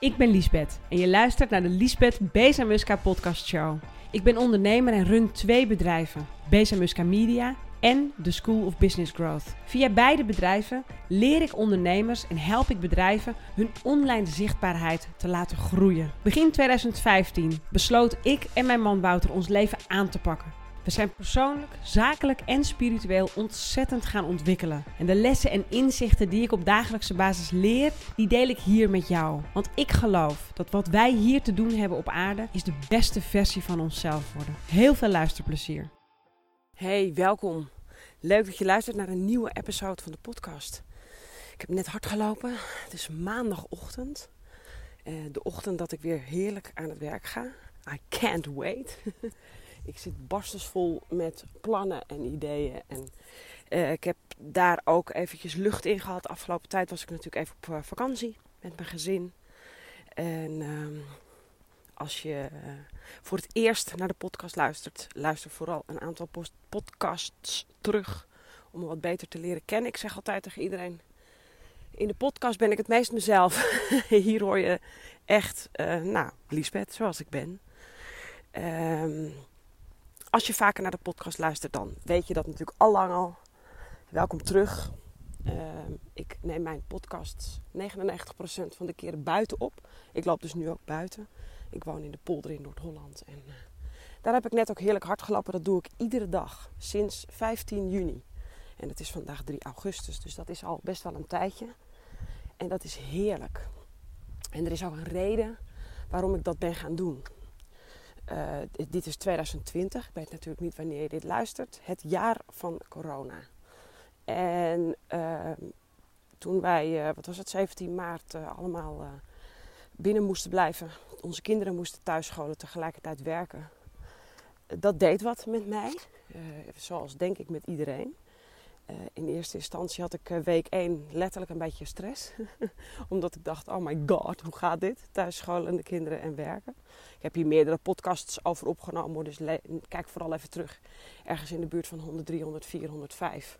Ik ben Liesbeth en je luistert naar de Liesbeth Bezamuska podcast show. Ik ben ondernemer en run twee bedrijven, Bezamuska Media en The School of Business Growth. Via beide bedrijven leer ik ondernemers en help ik bedrijven hun online zichtbaarheid te laten groeien. Begin 2015 besloot ik en mijn man Wouter ons leven aan te pakken. We zijn persoonlijk, zakelijk en spiritueel ontzettend gaan ontwikkelen. En de lessen en inzichten die ik op dagelijkse basis leer, die deel ik hier met jou. Want ik geloof dat wat wij hier te doen hebben op aarde, is de beste versie van onszelf worden. Heel veel luisterplezier. Hey, welkom. Leuk dat je luistert naar een nieuwe episode van de podcast. Ik heb net hard gelopen. Het is maandagochtend. Uh, de ochtend dat ik weer heerlijk aan het werk ga. I can't wait. Ik zit barstensvol met plannen en ideeën. En uh, ik heb daar ook eventjes lucht in gehad. Afgelopen tijd was ik natuurlijk even op uh, vakantie met mijn gezin. En uh, als je uh, voor het eerst naar de podcast luistert, luister vooral een aantal podcasts terug. Om me wat beter te leren kennen. Ik zeg altijd tegen iedereen. In de podcast ben ik het meest mezelf. Hier hoor je echt, nou, Liesbeth, zoals ik ben. Ehm als je vaker naar de podcast luistert, dan weet je dat natuurlijk al lang al. Welkom terug. Uh, ik neem mijn podcast 99% van de keren buiten op. Ik loop dus nu ook buiten. Ik woon in de polder in Noord-Holland. En uh, daar heb ik net ook heerlijk hard gelopen. Dat doe ik iedere dag sinds 15 juni. En het is vandaag 3 augustus, dus dat is al best wel een tijdje. En dat is heerlijk. En er is ook een reden waarom ik dat ben gaan doen. Uh, dit is 2020. Ik weet natuurlijk niet wanneer je dit luistert. Het jaar van corona. En uh, toen wij, uh, wat was het, 17 maart eh, allemaal binnen moesten blijven. Onze kinderen moesten thuisscholen, tegelijkertijd werken. Dat deed wat met mij. zoals denk ik met iedereen. Uh, in eerste instantie had ik uh, week 1 letterlijk een beetje stress. Omdat ik dacht, oh my god, hoe gaat dit? Thuisscholen, de kinderen en werken. Ik heb hier meerdere podcasts over opgenomen. Dus kijk vooral even terug. Ergens in de buurt van 100, 300, 405.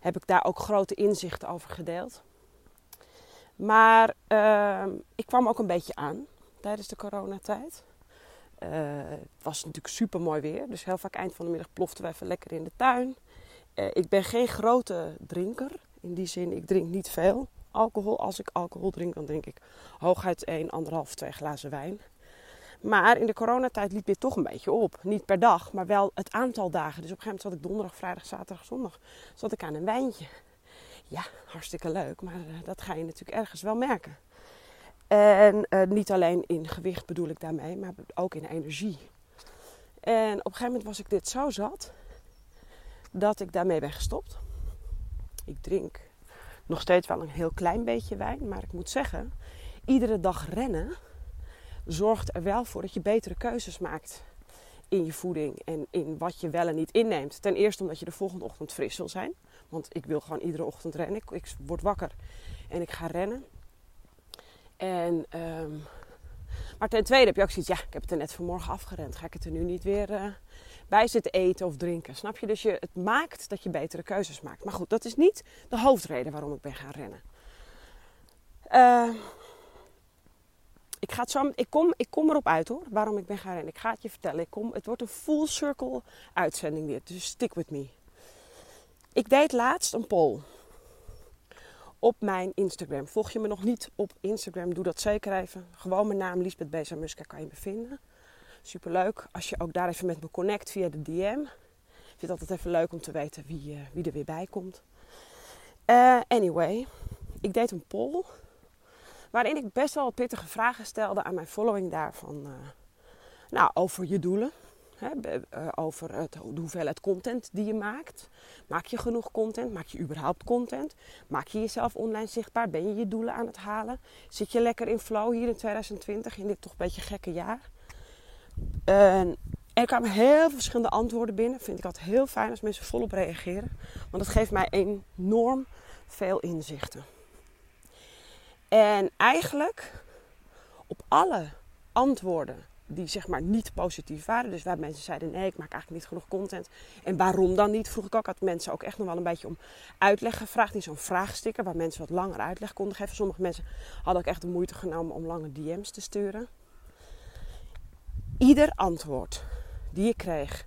Heb ik daar ook grote inzichten over gedeeld. Maar uh, ik kwam ook een beetje aan tijdens de coronatijd. Uh, het was natuurlijk super mooi weer. Dus heel vaak eind van de middag ploften we even lekker in de tuin. Uh, ik ben geen grote drinker. In die zin, ik drink niet veel alcohol. Als ik alcohol drink, dan drink ik hooguit 1, 1,5, 2 glazen wijn. Maar in de coronatijd liep dit toch een beetje op. Niet per dag, maar wel het aantal dagen. Dus op een gegeven moment zat ik donderdag, vrijdag, zaterdag, zondag. Zat ik aan een wijntje. Ja, hartstikke leuk. Maar uh, dat ga je natuurlijk ergens wel merken. En uh, niet alleen in gewicht bedoel ik daarmee, maar ook in energie. En op een gegeven moment was ik dit zo zat dat ik daarmee ben gestopt. Ik drink nog steeds wel een heel klein beetje wijn, maar ik moet zeggen, iedere dag rennen zorgt er wel voor dat je betere keuzes maakt in je voeding en in wat je wel en niet inneemt. Ten eerste omdat je de volgende ochtend fris wil zijn. Want ik wil gewoon iedere ochtend rennen. Ik, ik word wakker en ik ga rennen. En, um, maar ten tweede heb je ook zoiets, ja, ik heb het er net vanmorgen afgerend. Ga ik het er nu niet weer uh, bij zitten eten of drinken? Snap je? Dus je, het maakt dat je betere keuzes maakt. Maar goed, dat is niet de hoofdreden waarom ik ben gaan rennen. Uh, ik, ga het zo, ik, kom, ik kom erop uit hoor, waarom ik ben gaan rennen. Ik ga het je vertellen. Ik kom, het wordt een full circle uitzending weer. Dus stick with me. Ik deed laatst een poll op mijn Instagram. Volg je me nog niet op Instagram, doe dat zeker even. Gewoon mijn naam, Lisbeth Beza Muska, kan je me vinden. Superleuk als je ook daar even met me connect via de DM. Ik vind het altijd even leuk om te weten wie, uh, wie er weer bij komt. Uh, anyway, ik deed een poll Waarin ik best wel pittige vragen stelde aan mijn following daarvan. Uh, nou, over je doelen. Uh, over het, de hoeveelheid content die je maakt. Maak je genoeg content? Maak je überhaupt content? Maak je jezelf online zichtbaar? Ben je je doelen aan het halen? Zit je lekker in flow hier in 2020, in dit toch een beetje gekke jaar? en er kwamen heel veel verschillende antwoorden binnen. Vind ik altijd heel fijn als mensen volop reageren. Want dat geeft mij enorm veel inzichten. En eigenlijk op alle antwoorden die zeg maar niet positief waren. Dus waar mensen zeiden, nee, ik maak eigenlijk niet genoeg content. En waarom dan niet, vroeg ik ook. Had mensen ook echt nog wel een beetje om uitleg gevraagd. In zo'n vraagsticker waar mensen wat langer uitleg konden geven. Sommige mensen hadden ook echt de moeite genomen om lange DM's te sturen. Ieder antwoord die ik kreeg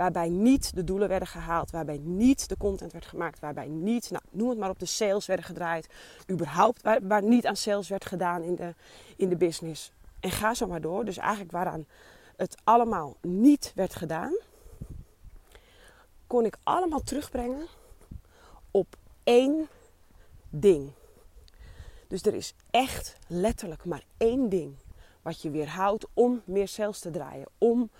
waarbij niet de doelen werden gehaald, waarbij niet de content werd gemaakt, waarbij niet, nou, noem het maar op, de sales werden gedraaid, überhaupt waar, waar niet aan sales werd gedaan in de, in de business. En ga zo maar door. Dus eigenlijk waaraan het allemaal niet werd gedaan, kon ik allemaal terugbrengen op één ding. Dus er is echt letterlijk maar één ding wat je weerhoudt om meer sales te draaien, om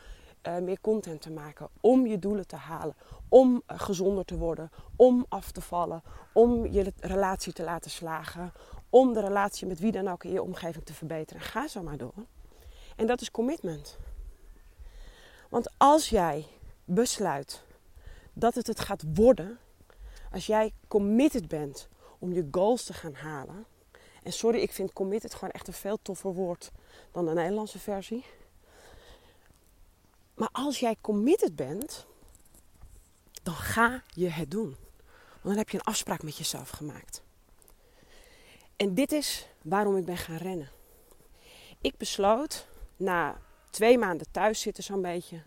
uh, meer content te maken, om je doelen te halen, om uh, gezonder te worden, om af te vallen, om je relatie te laten slagen, om de relatie met wie dan ook in je omgeving te verbeteren. Ga zo maar door. En dat is commitment. Want als jij besluit dat het het gaat worden, als jij committed bent om je goals te gaan halen. En sorry, ik vind committed gewoon echt een veel toffer woord dan de Nederlandse versie. Maar als jij committed bent, dan ga je het doen. Want dan heb je een afspraak met jezelf gemaakt. En dit is waarom ik ben gaan rennen. Ik besloot na twee maanden thuis zitten zo'n beetje.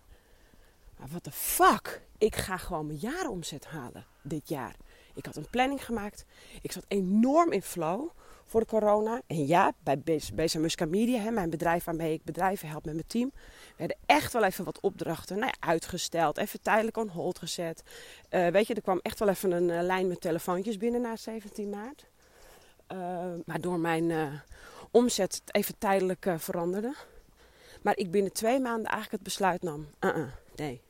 Maar wat de fuck? Ik ga gewoon mijn jaaromzet halen dit jaar. Ik had een planning gemaakt. Ik zat enorm in flow voor de corona. En ja, bij Beza Musca Media, hè, mijn bedrijf waarmee ik bedrijven help met mijn team, werden echt wel even wat opdrachten nou ja, uitgesteld. Even tijdelijk on hold gezet. Uh, weet je, er kwam echt wel even een uh, lijn met telefoontjes binnen na 17 maart. Uh, waardoor mijn omzet even tijdelijk veranderde. Maar ik binnen twee maanden eigenlijk het besluit nam. -uh, nee,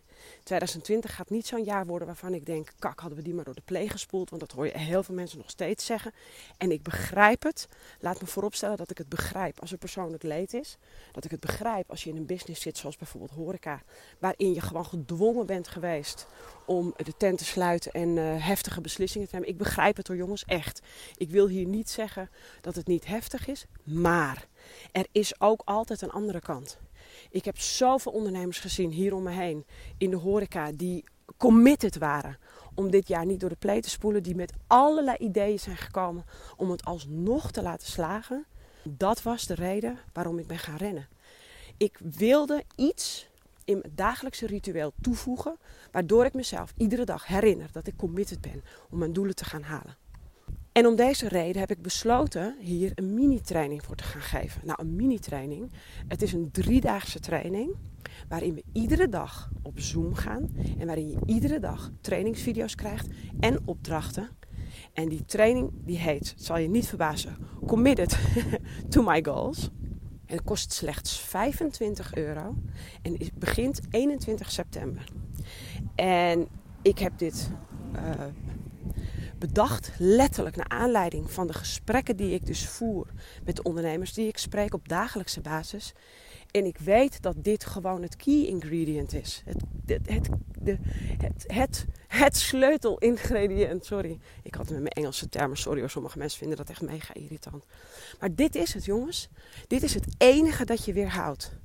2020 gaat niet zo'n jaar worden waarvan ik denk, kak, hadden we die maar door de pleeg gespoeld. Want dat hoor je heel veel mensen nog steeds zeggen. En ik begrijp het. Laat me vooropstellen dat ik het begrijp als er persoonlijk leed is. Dat ik het begrijp als je in een business zit, zoals bijvoorbeeld horeca. Waarin je gewoon gedwongen bent geweest om de tent te sluiten en uh, heftige beslissingen te nemen. Ik begrijp het hoor jongens, echt. Ik wil hier niet zeggen dat het niet heftig is. Maar er is ook altijd een andere kant. Ik heb zoveel ondernemers gezien hier om me heen in de horeca die committed waren om dit jaar niet door de play te spoelen, die met allerlei ideeën zijn gekomen om het alsnog te laten slagen. Dat was de reden waarom ik ben gaan rennen. Ik wilde iets in mijn dagelijkse ritueel toevoegen, waardoor ik mezelf iedere dag herinner dat ik committed ben om mijn doelen te gaan halen. En om deze reden heb ik besloten hier een mini-training voor te gaan geven. Nou, een mini-training. Het is een driedaagse training waarin we iedere dag op Zoom gaan en waarin je iedere dag trainingsvideo's krijgt en opdrachten. En die training die heet, zal je niet verbazen, Committed to My Goals. En het kost slechts 25 euro en het begint 21 september. En ik heb dit uh, bedacht, letterlijk naar aanleiding van de gesprekken die ik dus voer met de ondernemers die ik spreek op dagelijkse basis. En ik weet dat dit gewoon het key ingredient is. Het, het, het, de, het, het, het sleutelingrediënt. Sorry, ik had met mijn Engelse termen. Sorry hoor, sommige mensen vinden dat echt mega irritant. Maar dit is het, jongens. Dit is het enige dat je weerhoudt.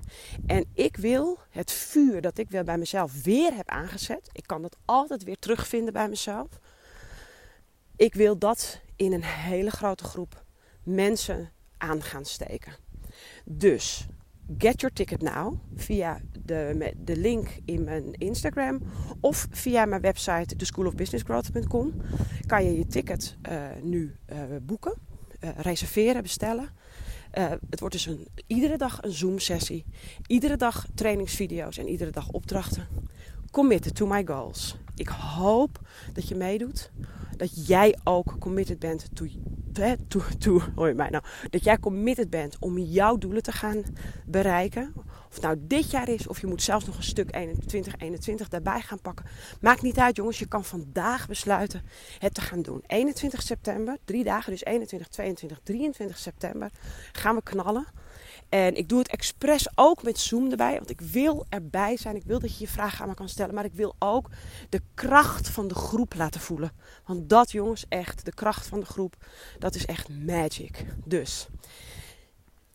En ik wil het vuur dat ik weer bij mezelf weer heb aangezet. Ik kan dat altijd weer terugvinden bij mezelf. Ik wil dat in een hele grote groep mensen aan gaan steken. Dus get your ticket now via de, de link in mijn Instagram of via mijn website theschoolofbusinessgrowth.com kan je je ticket uh, nu uh, boeken, uh, reserveren, bestellen. het wordt dus een, iedere dag een Zoom sessie, iedere dag trainingsvideo's en iedere dag opdrachten. Committed to my goals. Ik hoop dat je meedoet dat jij ook committed bent to, to, to, hoor je mij nou, dat jij committed bent om jouw doelen te gaan bereiken. Of nou dit jaar is, of je moet zelfs nog een stuk 2021 daarbij gaan pakken. Maakt niet uit, jongens. Je kan vandaag besluiten het te gaan doen. 21 september, drie dagen, dus 21, 22, 23 september, gaan we knallen. En ik doe het expres ook met Zoom erbij, want ik wil erbij zijn. Ik wil dat je je vragen aan me kan stellen, maar ik wil ook de kracht van de groep laten voelen. Want dat, jongens, echt, de kracht van de groep, dat is echt magic. Dus,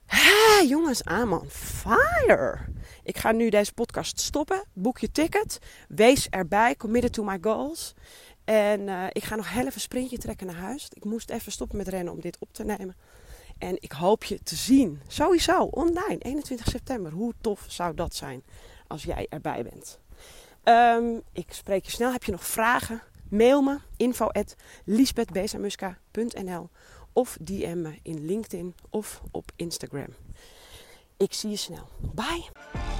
hé, jongens, aan man, fire! Ik ga nu deze podcast stoppen. Boek je ticket. Wees erbij. Committed to my goals. En uh, ik ga nog heel even sprintje trekken naar huis. Ik moest even stoppen met rennen om dit op te nemen. En ik hoop je te zien. Sowieso online. 21 september. Hoe tof zou dat zijn als jij erbij bent? Um, ik spreek je snel. Heb je nog vragen? Mail me info at of DM me in LinkedIn of op Instagram. Ik zie je snel. Bye!